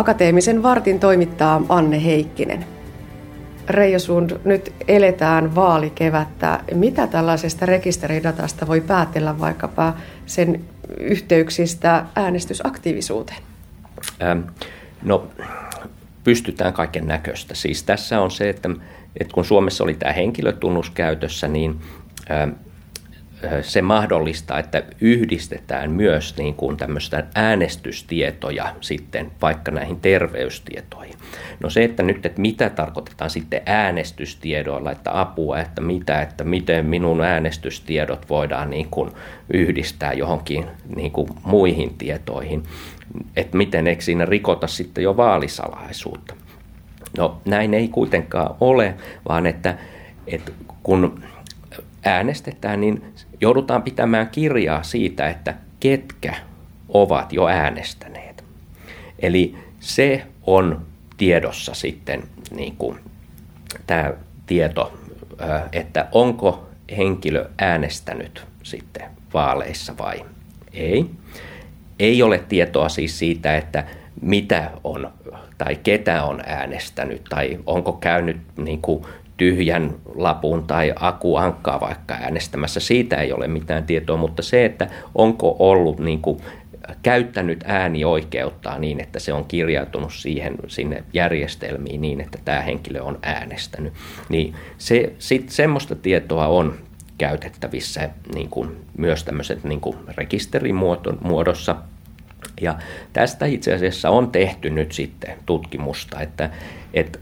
Akateemisen vartin toimittaa Anne Heikkinen. Reijo Sund, nyt eletään vaalikevättä. Mitä tällaisesta rekisteridatasta voi päätellä vaikkapa sen yhteyksistä äänestysaktiivisuuteen? Ähm, no, pystytään kaiken näköistä. Siis tässä on se, että, että kun Suomessa oli tämä henkilötunnus käytössä, niin ähm, se mahdollistaa, että yhdistetään myös niin kuin tämmöistä äänestystietoja sitten vaikka näihin terveystietoihin. No se, että nyt, että mitä tarkoitetaan sitten äänestystiedoilla, että apua, että mitä, että miten minun äänestystiedot voidaan niin kuin yhdistää johonkin niin kuin muihin tietoihin, että miten eikö siinä rikota sitten jo vaalisalaisuutta. No näin ei kuitenkaan ole, vaan että, että kun äänestetään, niin joudutaan pitämään kirjaa siitä, että ketkä ovat jo äänestäneet. Eli se on tiedossa sitten niin kuin, tämä tieto, että onko henkilö äänestänyt sitten vaaleissa vai ei. Ei ole tietoa siis siitä, että mitä on tai ketä on äänestänyt tai onko käynyt niin kuin tyhjän lapun tai akuankkaa vaikka äänestämässä, siitä ei ole mitään tietoa, mutta se, että onko ollut niin kuin käyttänyt äänioikeuttaa niin, että se on kirjautunut siihen sinne järjestelmiin niin, että tämä henkilö on äänestänyt, niin se, sit, semmoista tietoa on käytettävissä niin kuin myös tämmöiset niin rekisterimuodossa. Ja tästä itse asiassa on tehty nyt sitten tutkimusta, että, että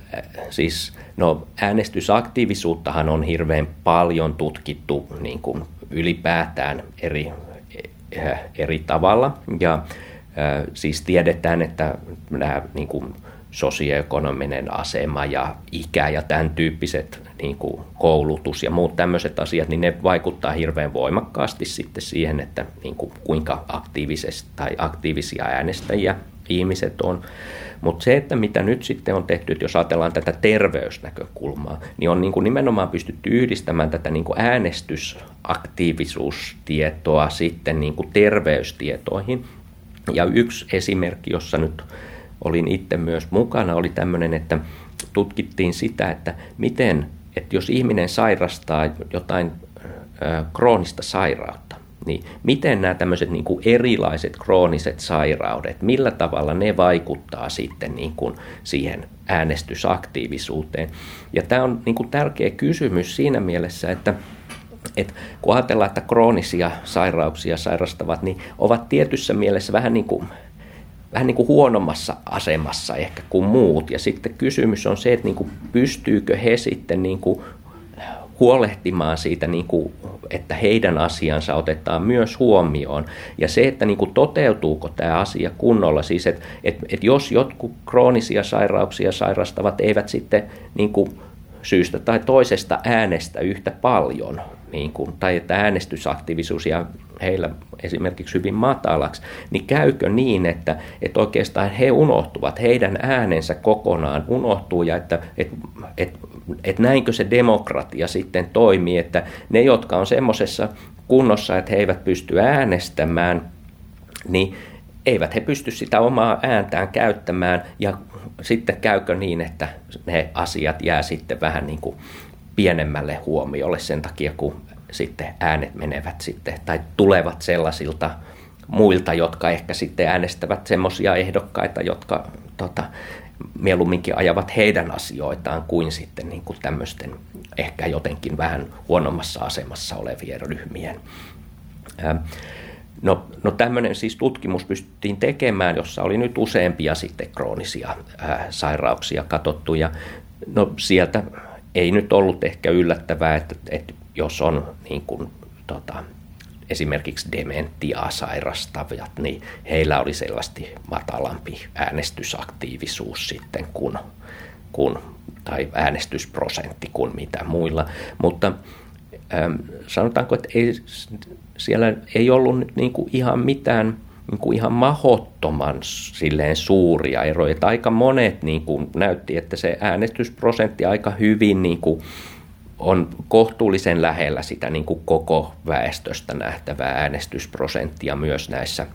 siis No äänestysaktiivisuuttahan on hirveän paljon tutkittu niin kuin ylipäätään eri, eh, eri tavalla. Ja äh, siis tiedetään, että nämä niin kuin sosioekonominen asema ja ikä ja tämän tyyppiset niin kuin koulutus ja muut tämmöiset asiat, niin ne vaikuttaa hirveän voimakkaasti sitten siihen, että niin kuin kuinka aktiivisesti tai aktiivisia äänestäjiä ihmiset on. Mutta se, että mitä nyt sitten on tehty, että jos ajatellaan tätä terveysnäkökulmaa, niin on niin kuin nimenomaan pystytty yhdistämään tätä niin kuin äänestysaktiivisuustietoa sitten niin kuin terveystietoihin. Ja yksi esimerkki, jossa nyt olin itse myös mukana, oli tämmöinen, että tutkittiin sitä, että miten, että jos ihminen sairastaa jotain kroonista sairautta, niin miten nämä tämmöiset niin kuin erilaiset krooniset sairaudet, millä tavalla ne vaikuttaa sitten niin kuin siihen äänestysaktiivisuuteen. Ja tämä on niin kuin tärkeä kysymys siinä mielessä, että et kun ajatellaan, että kroonisia sairauksia sairastavat, niin ovat tietyssä mielessä vähän niin kuin vähän niin kuin huonommassa asemassa ehkä kuin muut. Ja sitten kysymys on se, että niin kuin pystyykö he sitten niin kuin huolehtimaan siitä, niin kuin, että heidän asiansa otetaan myös huomioon. Ja se, että niin kuin, toteutuuko tämä asia kunnolla, siis että että että jos jotkut kroonisia sairauksia sairastavat eivät sitten niin kuin, syystä tai toisesta äänestä yhtä paljon, niin kuin, tai että äänestysaktiivisuus ja heillä esimerkiksi hyvin matalaksi, niin käykö niin, että, että oikeastaan he unohtuvat, heidän äänensä kokonaan unohtuu ja että, että, että, että näinkö se demokratia sitten toimii, että ne, jotka on semmoisessa kunnossa, että he eivät pysty äänestämään, niin eivät he pysty sitä omaa ääntään käyttämään ja sitten käykö niin, että ne asiat jää sitten vähän niin kuin pienemmälle huomiolle sen takia, kun sitten äänet menevät sitten tai tulevat sellaisilta muilta, jotka ehkä sitten äänestävät semmoisia ehdokkaita, jotka tota, mieluumminkin ajavat heidän asioitaan kuin sitten niin kuin tämmöisten ehkä jotenkin vähän huonommassa asemassa olevien ryhmien. No, no tämmöinen siis tutkimus pystyttiin tekemään, jossa oli nyt useampia sitten kroonisia ää, sairauksia katsottu ja no sieltä ei nyt ollut ehkä yllättävää, että, että jos on niin kuin, tota, esimerkiksi dementiaa sairastavia, niin heillä oli selvästi matalampi äänestysaktiivisuus sitten kuin, kuin tai äänestysprosentti kuin mitä muilla. Mutta ähm, sanotaanko, että ei, siellä ei ollut nyt niin kuin ihan mitään niin kuin ihan mahottoman silleen suuria eroja. Että aika monet niin kuin näytti, että se äänestysprosentti aika hyvin niin kuin on kohtuullisen lähellä sitä niin kuin koko väestöstä nähtävää äänestysprosenttia myös näissä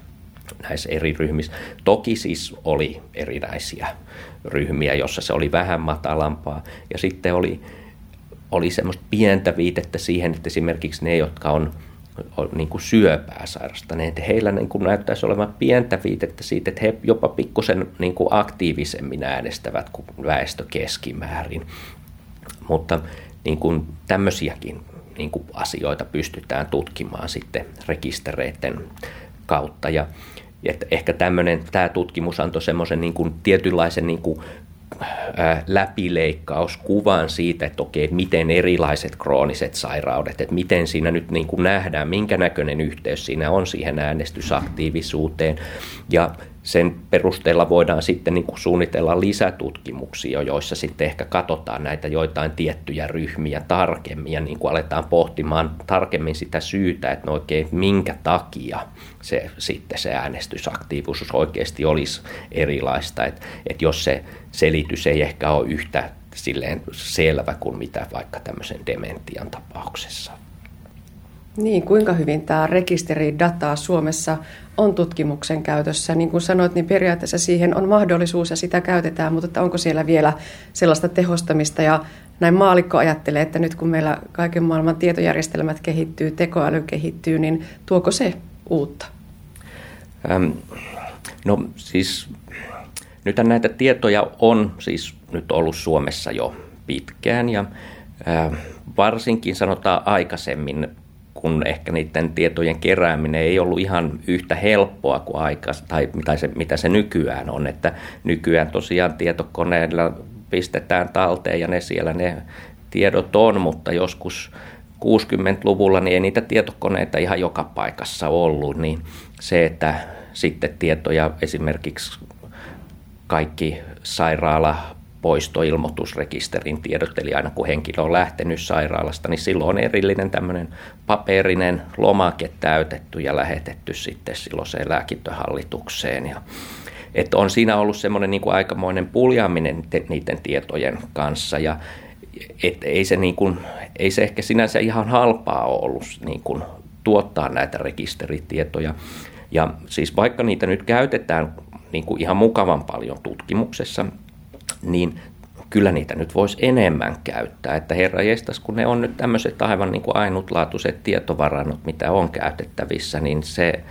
näissä eri ryhmissä. Toki siis oli erinäisiä ryhmiä, jossa se oli vähän matalampaa. Ja sitten oli, oli semmoista pientä viitettä siihen, että esimerkiksi ne, jotka on niin kuin syöpää sairastaneet. Heillä niin kuin näyttäisi olevan pientä viitettä siitä, että he jopa pikkusen niin kuin aktiivisemmin äänestävät kuin väestö keskimäärin. Mutta niin kuin tämmöisiäkin niin kuin asioita pystytään tutkimaan sitten rekistereiden kautta. Ja että ehkä tämmöinen, tämä tutkimus antoi semmoisen niin kuin tietynlaisen niin kuin läpileikkauskuvan siitä, että okei, miten erilaiset krooniset sairaudet, että miten siinä nyt niin kuin nähdään, minkä näköinen yhteys siinä on siihen äänestysaktiivisuuteen. Ja sen perusteella voidaan sitten niin kuin suunnitella lisätutkimuksia, joissa sitten ehkä katsotaan näitä joitain tiettyjä ryhmiä tarkemmin ja niin kuin aletaan pohtimaan tarkemmin sitä syytä, että no oikein minkä takia se, sitten se äänestysaktiivisuus oikeasti olisi erilaista, että, että jos se selitys ei ehkä ole yhtä silleen selvä kuin mitä vaikka tämmöisen dementian tapauksessa. Niin, kuinka hyvin tämä rekisteridataa Suomessa on tutkimuksen käytössä? Niin kuin sanoit, niin periaatteessa siihen on mahdollisuus ja sitä käytetään, mutta että onko siellä vielä sellaista tehostamista ja näin maalikko ajattelee, että nyt kun meillä kaiken maailman tietojärjestelmät kehittyy, tekoäly kehittyy, niin tuoko se uutta? Ähm, no siis nyt näitä tietoja on siis nyt ollut Suomessa jo pitkään ja äh, varsinkin sanotaan aikaisemmin kun ehkä niiden tietojen kerääminen ei ollut ihan yhtä helppoa kuin aika, tai mitä se, mitä se nykyään on. Että nykyään tosiaan tietokoneella pistetään talteen ja ne siellä ne tiedot on, mutta joskus 60-luvulla niin ei niitä tietokoneita ihan joka paikassa ollut, niin se, että sitten tietoja esimerkiksi kaikki sairaala poistoilmoitusrekisterin tiedot, eli aina kun henkilö on lähtenyt sairaalasta, niin silloin on erillinen tämmöinen paperinen lomake täytetty ja lähetetty sitten silloiseen lääkintöhallitukseen. Ja, että on siinä ollut semmoinen niin kuin aikamoinen puljaaminen niiden tietojen kanssa ja et ei, se niin kuin, ei se ehkä sinänsä ihan halpaa ollut niin kuin tuottaa näitä rekisteritietoja. Ja siis vaikka niitä nyt käytetään niin kuin ihan mukavan paljon tutkimuksessa, niin kyllä niitä nyt voisi enemmän käyttää. Että herra jestas, kun ne on nyt tämmöiset aivan niin kuin ainutlaatuiset tietovarannot, mitä on käytettävissä, niin se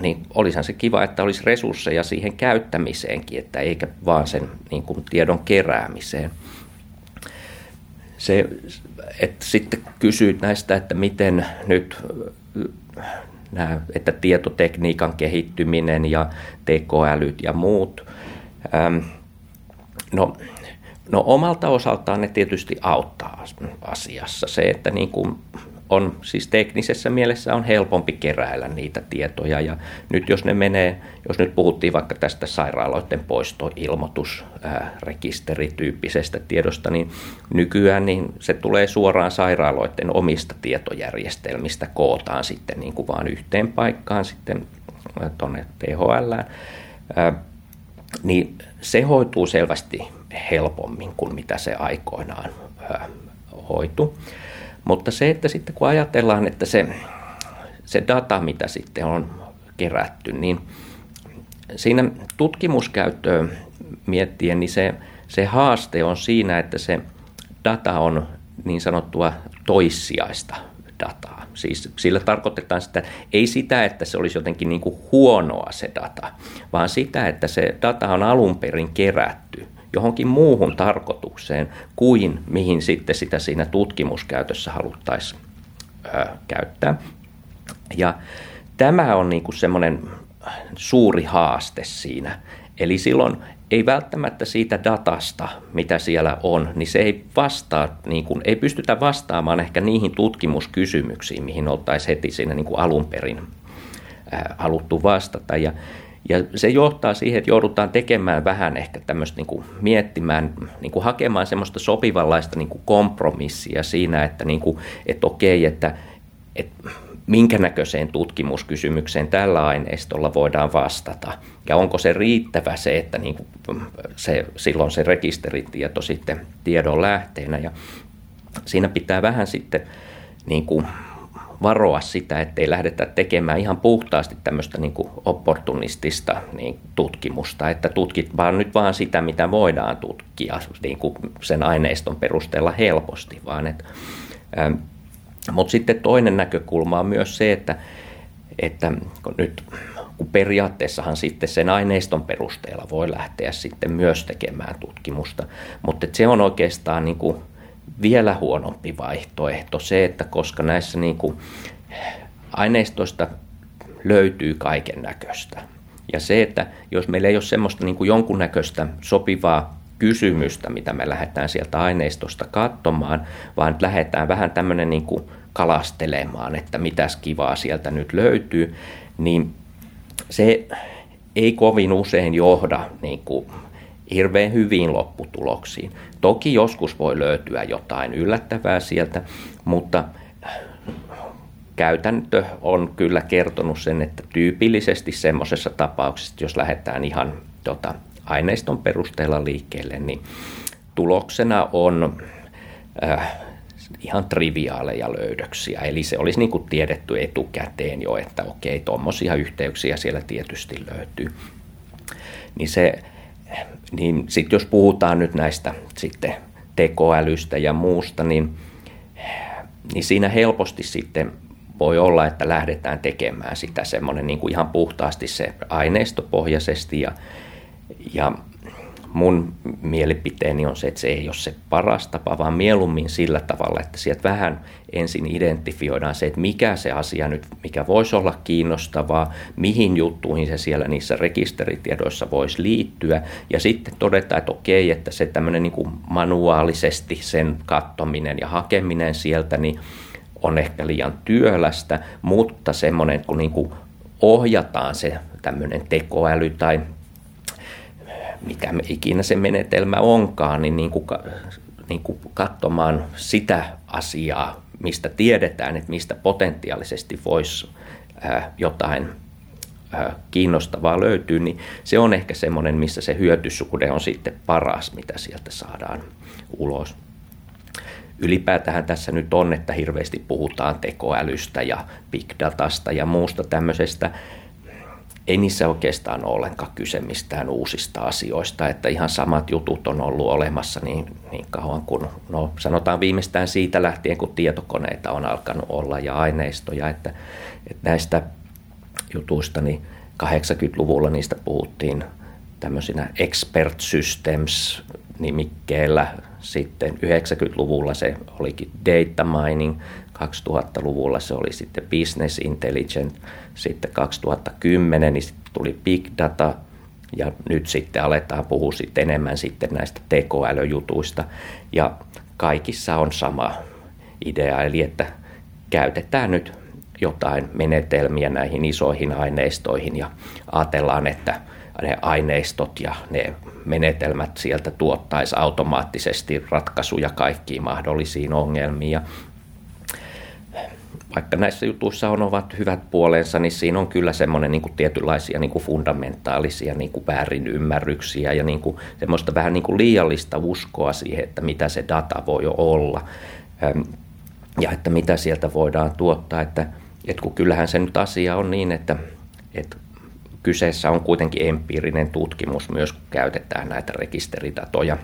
niin olisihan se kiva, että olisi resursseja siihen käyttämiseenkin, että eikä vaan sen niin kuin tiedon keräämiseen. Se, että sitten kysyit näistä, että miten nyt nämä, että tietotekniikan kehittyminen ja tekoälyt ja muut, No, no omalta osaltaan ne tietysti auttaa asiassa. Se, että niin kuin on siis teknisessä mielessä on helpompi keräillä niitä tietoja ja nyt jos ne menee, jos nyt puhuttiin vaikka tästä sairaaloiden poistoilmoitusrekisterityyppisestä tiedosta, niin nykyään niin se tulee suoraan sairaaloiden omista tietojärjestelmistä, kootaan sitten niin kuin vaan yhteen paikkaan sitten tuonne THL niin se hoituu selvästi helpommin kuin mitä se aikoinaan hoitu. Mutta se, että sitten kun ajatellaan, että se, se data, mitä sitten on kerätty, niin siinä tutkimuskäyttöön miettien, niin se, se haaste on siinä, että se data on niin sanottua toissijaista dataa. Siis sillä tarkoitetaan sitä, ei sitä, että se olisi jotenkin niin kuin huonoa se data, vaan sitä, että se data on alun perin kerätty johonkin muuhun tarkoitukseen kuin mihin sitten sitä siinä tutkimuskäytössä haluttaisiin käyttää. Ja tämä on niin kuin semmoinen suuri haaste siinä. Eli silloin ei välttämättä siitä datasta, mitä siellä on, niin se ei vastaa, niin kuin, ei pystytä vastaamaan ehkä niihin tutkimuskysymyksiin, mihin oltaisiin heti siinä niin kuin alun perin ää, haluttu vastata. Ja, ja se johtaa siihen, että joudutaan tekemään vähän ehkä tämmöistä niin kuin miettimään, niin kuin hakemaan semmoista sopivanlaista niin kuin kompromissia siinä, että, niin kuin, että okei, että, että minkä näköiseen tutkimuskysymykseen tällä aineistolla voidaan vastata. Ja onko se riittävä se, että niin kuin se, silloin se rekisteritieto sitten tiedon lähteenä. Ja siinä pitää vähän sitten niin kuin varoa sitä, ettei lähdetä tekemään ihan puhtaasti tämmöistä niin kuin opportunistista niin tutkimusta, että tutkit vaan nyt vaan sitä, mitä voidaan tutkia niin kuin sen aineiston perusteella helposti, vaan että, mutta sitten toinen näkökulma on myös se, että, että kun nyt kun periaatteessahan sitten sen aineiston perusteella voi lähteä sitten myös tekemään tutkimusta, mutta se on oikeastaan niin kuin vielä huonompi vaihtoehto se, että koska näissä niin kuin aineistoista löytyy kaiken näköistä. Ja se, että jos meillä ei ole semmoista niin kuin jonkunnäköistä sopivaa kysymystä, mitä me lähdetään sieltä aineistosta katsomaan, vaan lähdetään vähän tämmöinen niin kuin kalastelemaan, että mitäs kivaa sieltä nyt löytyy, niin se ei kovin usein johda niin kuin hirveän hyviin lopputuloksiin. Toki joskus voi löytyä jotain yllättävää sieltä, mutta käytäntö on kyllä kertonut sen, että tyypillisesti semmoisessa tapauksessa, jos lähdetään ihan tota, aineiston perusteella liikkeelle, niin tuloksena on äh, ihan triviaaleja löydöksiä. Eli se olisi niin kuin tiedetty etukäteen jo, että okei, tuommoisia yhteyksiä siellä tietysti löytyy. Niin se, niin sitten jos puhutaan nyt näistä sitten tekoälystä ja muusta, niin, niin siinä helposti sitten voi olla, että lähdetään tekemään sitä semmoinen niin kuin ihan puhtaasti se aineistopohjaisesti ja, ja mun mielipiteeni on se, että se ei ole se paras tapa, vaan mieluummin sillä tavalla, että sieltä vähän ensin identifioidaan se, että mikä se asia nyt, mikä voisi olla kiinnostavaa, mihin juttuihin se siellä niissä rekisteritiedoissa voisi liittyä, ja sitten todetaan, että okei, että se tämmöinen niin kuin manuaalisesti sen kattominen ja hakeminen sieltä, niin on ehkä liian työlästä, mutta semmoinen, kun niin kuin ohjataan se tämmöinen tekoäly tai mikä ikinä se menetelmä onkaan, niin, niin kuin, niin kuin katsomaan sitä asiaa, mistä tiedetään, että mistä potentiaalisesti voisi jotain kiinnostavaa löytyy, niin se on ehkä semmoinen, missä se hyötysuhde on sitten paras, mitä sieltä saadaan ulos. Ylipäätään tässä nyt on, että hirveästi puhutaan tekoälystä ja big datasta ja muusta tämmöisestä ei niissä oikeastaan ole ollenkaan kyse mistään uusista asioista, että ihan samat jutut on ollut olemassa niin, niin kauan kuin, no sanotaan viimeistään siitä lähtien, kun tietokoneita on alkanut olla ja aineistoja, että, että näistä jutuista niin 80-luvulla niistä puhuttiin tämmöisinä expert systems nimikkeellä, sitten 90-luvulla se olikin data mining, 2000-luvulla se oli sitten business intelligence, sitten 2010 niin sitten tuli big data ja nyt sitten aletaan puhua sitten enemmän sitten näistä tekoälyjutuista ja kaikissa on sama idea, eli että käytetään nyt jotain menetelmiä näihin isoihin aineistoihin ja ajatellaan, että ne aineistot ja ne menetelmät sieltä tuottaisi automaattisesti ratkaisuja kaikkiin mahdollisiin ongelmiin. Ja vaikka näissä jutuissa on ovat hyvät puolensa, niin siinä on kyllä semmoinen niin tietynlaisia niin kuin fundamentaalisia niin kuin väärinymmärryksiä ja niin kuin semmoista vähän niin kuin liiallista uskoa siihen, että mitä se data voi olla ja että mitä sieltä voidaan tuottaa. Että, että kun kyllähän se nyt asia on niin, että, että kyseessä on kuitenkin empiirinen tutkimus myös, kun käytetään näitä rekisteridatoja,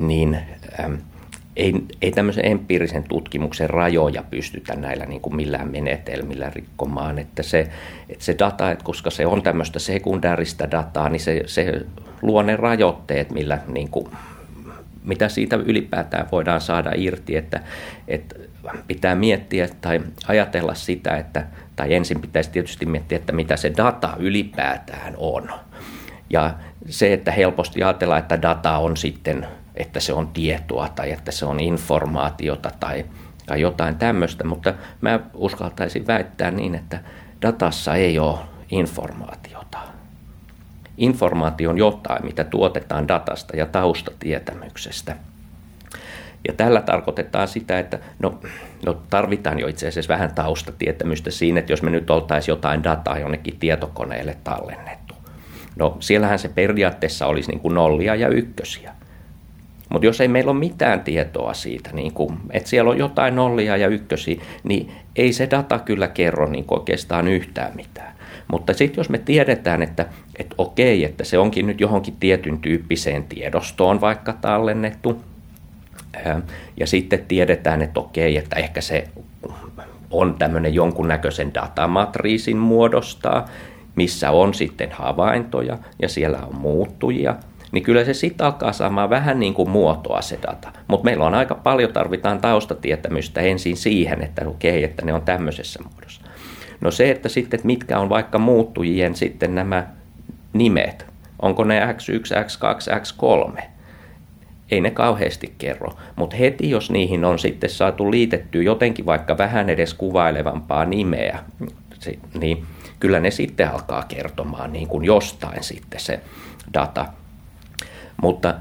niin ei, ei tämmöisen empiirisen tutkimuksen rajoja pystytä näillä niin kuin millään menetelmillä rikkomaan. Että se, että se data, että koska se on tämmöistä sekundääristä dataa, niin se, se luo ne rajoitteet, millä niin kuin, mitä siitä ylipäätään voidaan saada irti, että, että pitää miettiä tai ajatella sitä, että, tai ensin pitäisi tietysti miettiä, että mitä se data ylipäätään on. Ja se, että helposti ajatellaan, että data on sitten että se on tietoa tai että se on informaatiota tai, tai jotain tämmöistä, mutta mä uskaltaisin väittää niin, että datassa ei ole informaatiota. Informaatio on jotain, mitä tuotetaan datasta ja taustatietämyksestä. Ja tällä tarkoitetaan sitä, että no, no tarvitaan jo itse asiassa vähän taustatietämystä siinä, että jos me nyt oltaisiin jotain dataa jonnekin tietokoneelle tallennettu. No siellähän se periaatteessa olisi niin kuin nollia ja ykkösiä. Mutta jos ei meillä ole mitään tietoa siitä, niin kun, että siellä on jotain nollia ja ykkösiä, niin ei se data kyllä kerro niin oikeastaan yhtään mitään. Mutta sitten jos me tiedetään, että, että okei, että se onkin nyt johonkin tietyn tyyppiseen tiedostoon vaikka tallennettu, ja sitten tiedetään, että okei, että ehkä se on tämmöinen jonkunnäköisen datamatriisin muodostaa, missä on sitten havaintoja ja siellä on muuttujia, niin kyllä se sitten alkaa saamaan vähän niin kuin muotoa se data. Mutta meillä on aika paljon, tarvitaan taustatietämystä ensin siihen, että okei, että ne on tämmöisessä muodossa. No se, että sitten, että mitkä on vaikka muuttujien sitten nämä nimet, onko ne X1, X2, X3, ei ne kauheasti kerro, mutta heti jos niihin on sitten saatu liitettyä jotenkin vaikka vähän edes kuvailevampaa nimeä, niin kyllä ne sitten alkaa kertomaan niin kuin jostain sitten se data. Mutta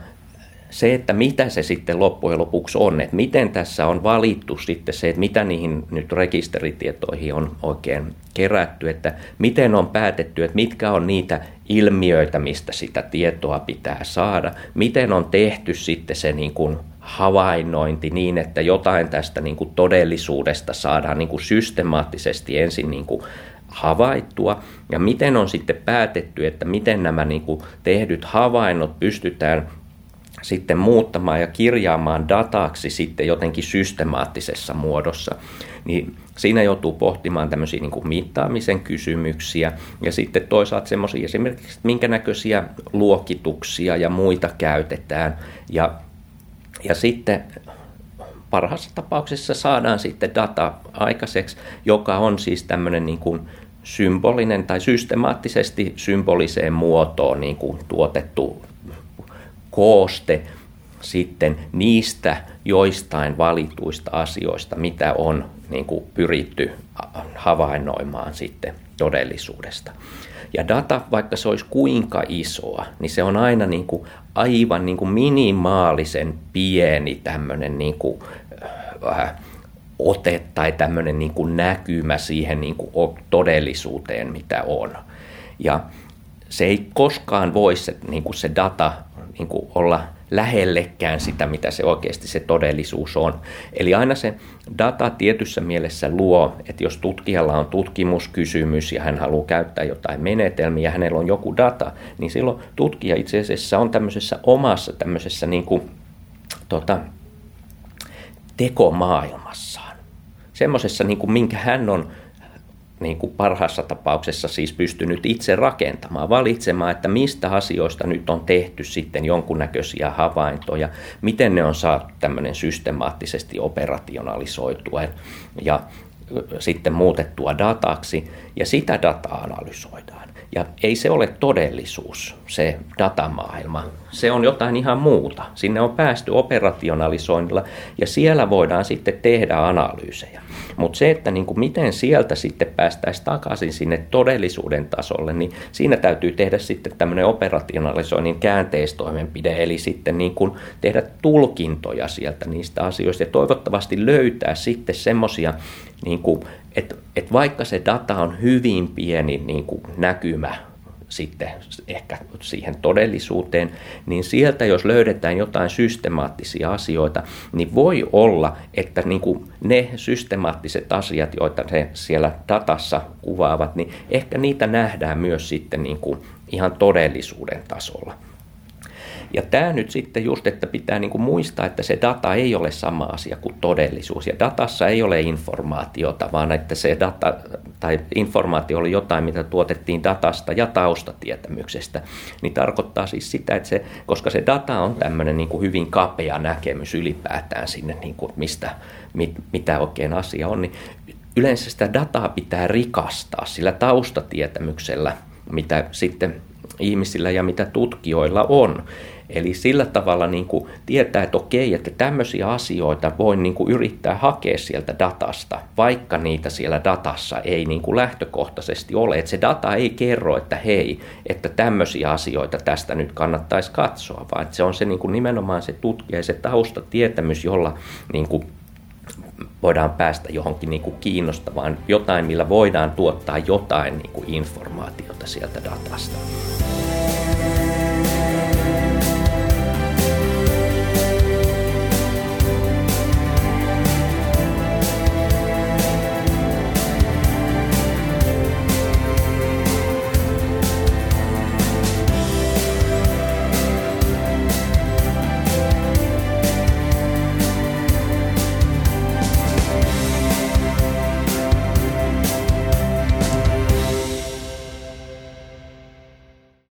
se, että mitä se sitten loppujen lopuksi on, että miten tässä on valittu sitten se, että mitä niihin nyt rekisteritietoihin on oikein kerätty, että miten on päätetty, että mitkä on niitä ilmiöitä, mistä sitä tietoa pitää saada, miten on tehty sitten se niin kuin havainnointi niin, että jotain tästä niin kuin todellisuudesta saadaan niin kuin systemaattisesti ensin niin kuin havaittua ja miten on sitten päätetty, että miten nämä niin kuin tehdyt havainnot pystytään sitten muuttamaan ja kirjaamaan dataksi sitten jotenkin systemaattisessa muodossa, niin siinä joutuu pohtimaan tämmöisiä niin kuin mittaamisen kysymyksiä ja sitten toisaalta semmoisia esimerkiksi, että minkä näköisiä luokituksia ja muita käytetään. Ja, ja sitten parhaassa tapauksessa saadaan sitten data aikaiseksi, joka on siis tämmöinen niin kuin symbolinen tai systemaattisesti symboliseen muotoon niin kuin tuotettu kooste sitten niistä joistain valituista asioista, mitä on niin kuin pyritty havainnoimaan sitten todellisuudesta. Ja data, vaikka se olisi kuinka isoa, niin se on aina niin kuin aivan niin kuin minimaalisen pieni tämmöinen niin kuin, äh, ote tai tämmöinen niin kuin näkymä siihen niin kuin todellisuuteen, mitä on. Ja se ei koskaan voi se, niin kuin se data niin kuin olla lähellekään sitä, mitä se oikeasti se todellisuus on. Eli aina se data tietyssä mielessä luo, että jos tutkijalla on tutkimuskysymys ja hän haluaa käyttää jotain menetelmiä ja hänellä on joku data, niin silloin tutkija itse asiassa on tämmöisessä omassa tämmöisessä niin kuin, tota, tekomaailmassaan. Semmoisessa, niin kuin, minkä hän on niin kuin parhaassa tapauksessa siis pystynyt itse rakentamaan, valitsemaan, että mistä asioista nyt on tehty sitten jonkunnäköisiä havaintoja, miten ne on saatu tämmöinen systemaattisesti operationalisoitua ja sitten muutettua dataksi, ja sitä dataa analysoidaan. Ja ei se ole todellisuus, se datamaailma. Se on jotain ihan muuta. Sinne on päästy operationalisoinnilla, ja siellä voidaan sitten tehdä analyysejä. Mutta se, että niin kuin miten sieltä sitten päästäisiin takaisin sinne todellisuuden tasolle, niin siinä täytyy tehdä sitten tämmöinen operationalisoinnin käänteistoimenpide, eli sitten niin kuin tehdä tulkintoja sieltä niistä asioista ja toivottavasti löytää sitten semmoisia, niin että, että vaikka se data on hyvin pieni niin kuin näkymä sitten ehkä siihen todellisuuteen, niin sieltä jos löydetään jotain systemaattisia asioita, niin voi olla, että niin kuin ne systemaattiset asiat, joita he siellä datassa kuvaavat, niin ehkä niitä nähdään myös sitten niin kuin ihan todellisuuden tasolla. Ja tämä nyt sitten just, että pitää niin kuin muistaa, että se data ei ole sama asia kuin todellisuus. Ja datassa ei ole informaatiota, vaan että se data tai informaatio oli jotain, mitä tuotettiin datasta ja taustatietämyksestä. Niin tarkoittaa siis sitä, että se, koska se data on tämmöinen niin kuin hyvin kapea näkemys ylipäätään sinne, niin kuin mistä, mit, mitä oikein asia on, niin yleensä sitä dataa pitää rikastaa sillä taustatietämyksellä, mitä sitten ihmisillä ja mitä tutkijoilla on. Eli sillä tavalla niin kuin tietää, että okei, että tämmöisiä asioita voi niin kuin yrittää hakea sieltä datasta, vaikka niitä siellä datassa ei niin kuin lähtökohtaisesti ole. Että se data ei kerro, että hei, että tämmöisiä asioita tästä nyt kannattaisi katsoa, vaan että se on se niin kuin nimenomaan se tutkija ja se taustatietämys, jolla niin kuin voidaan päästä johonkin niin kuin kiinnostavaan, jotain, millä voidaan tuottaa jotain niin kuin informaatiota sieltä datasta.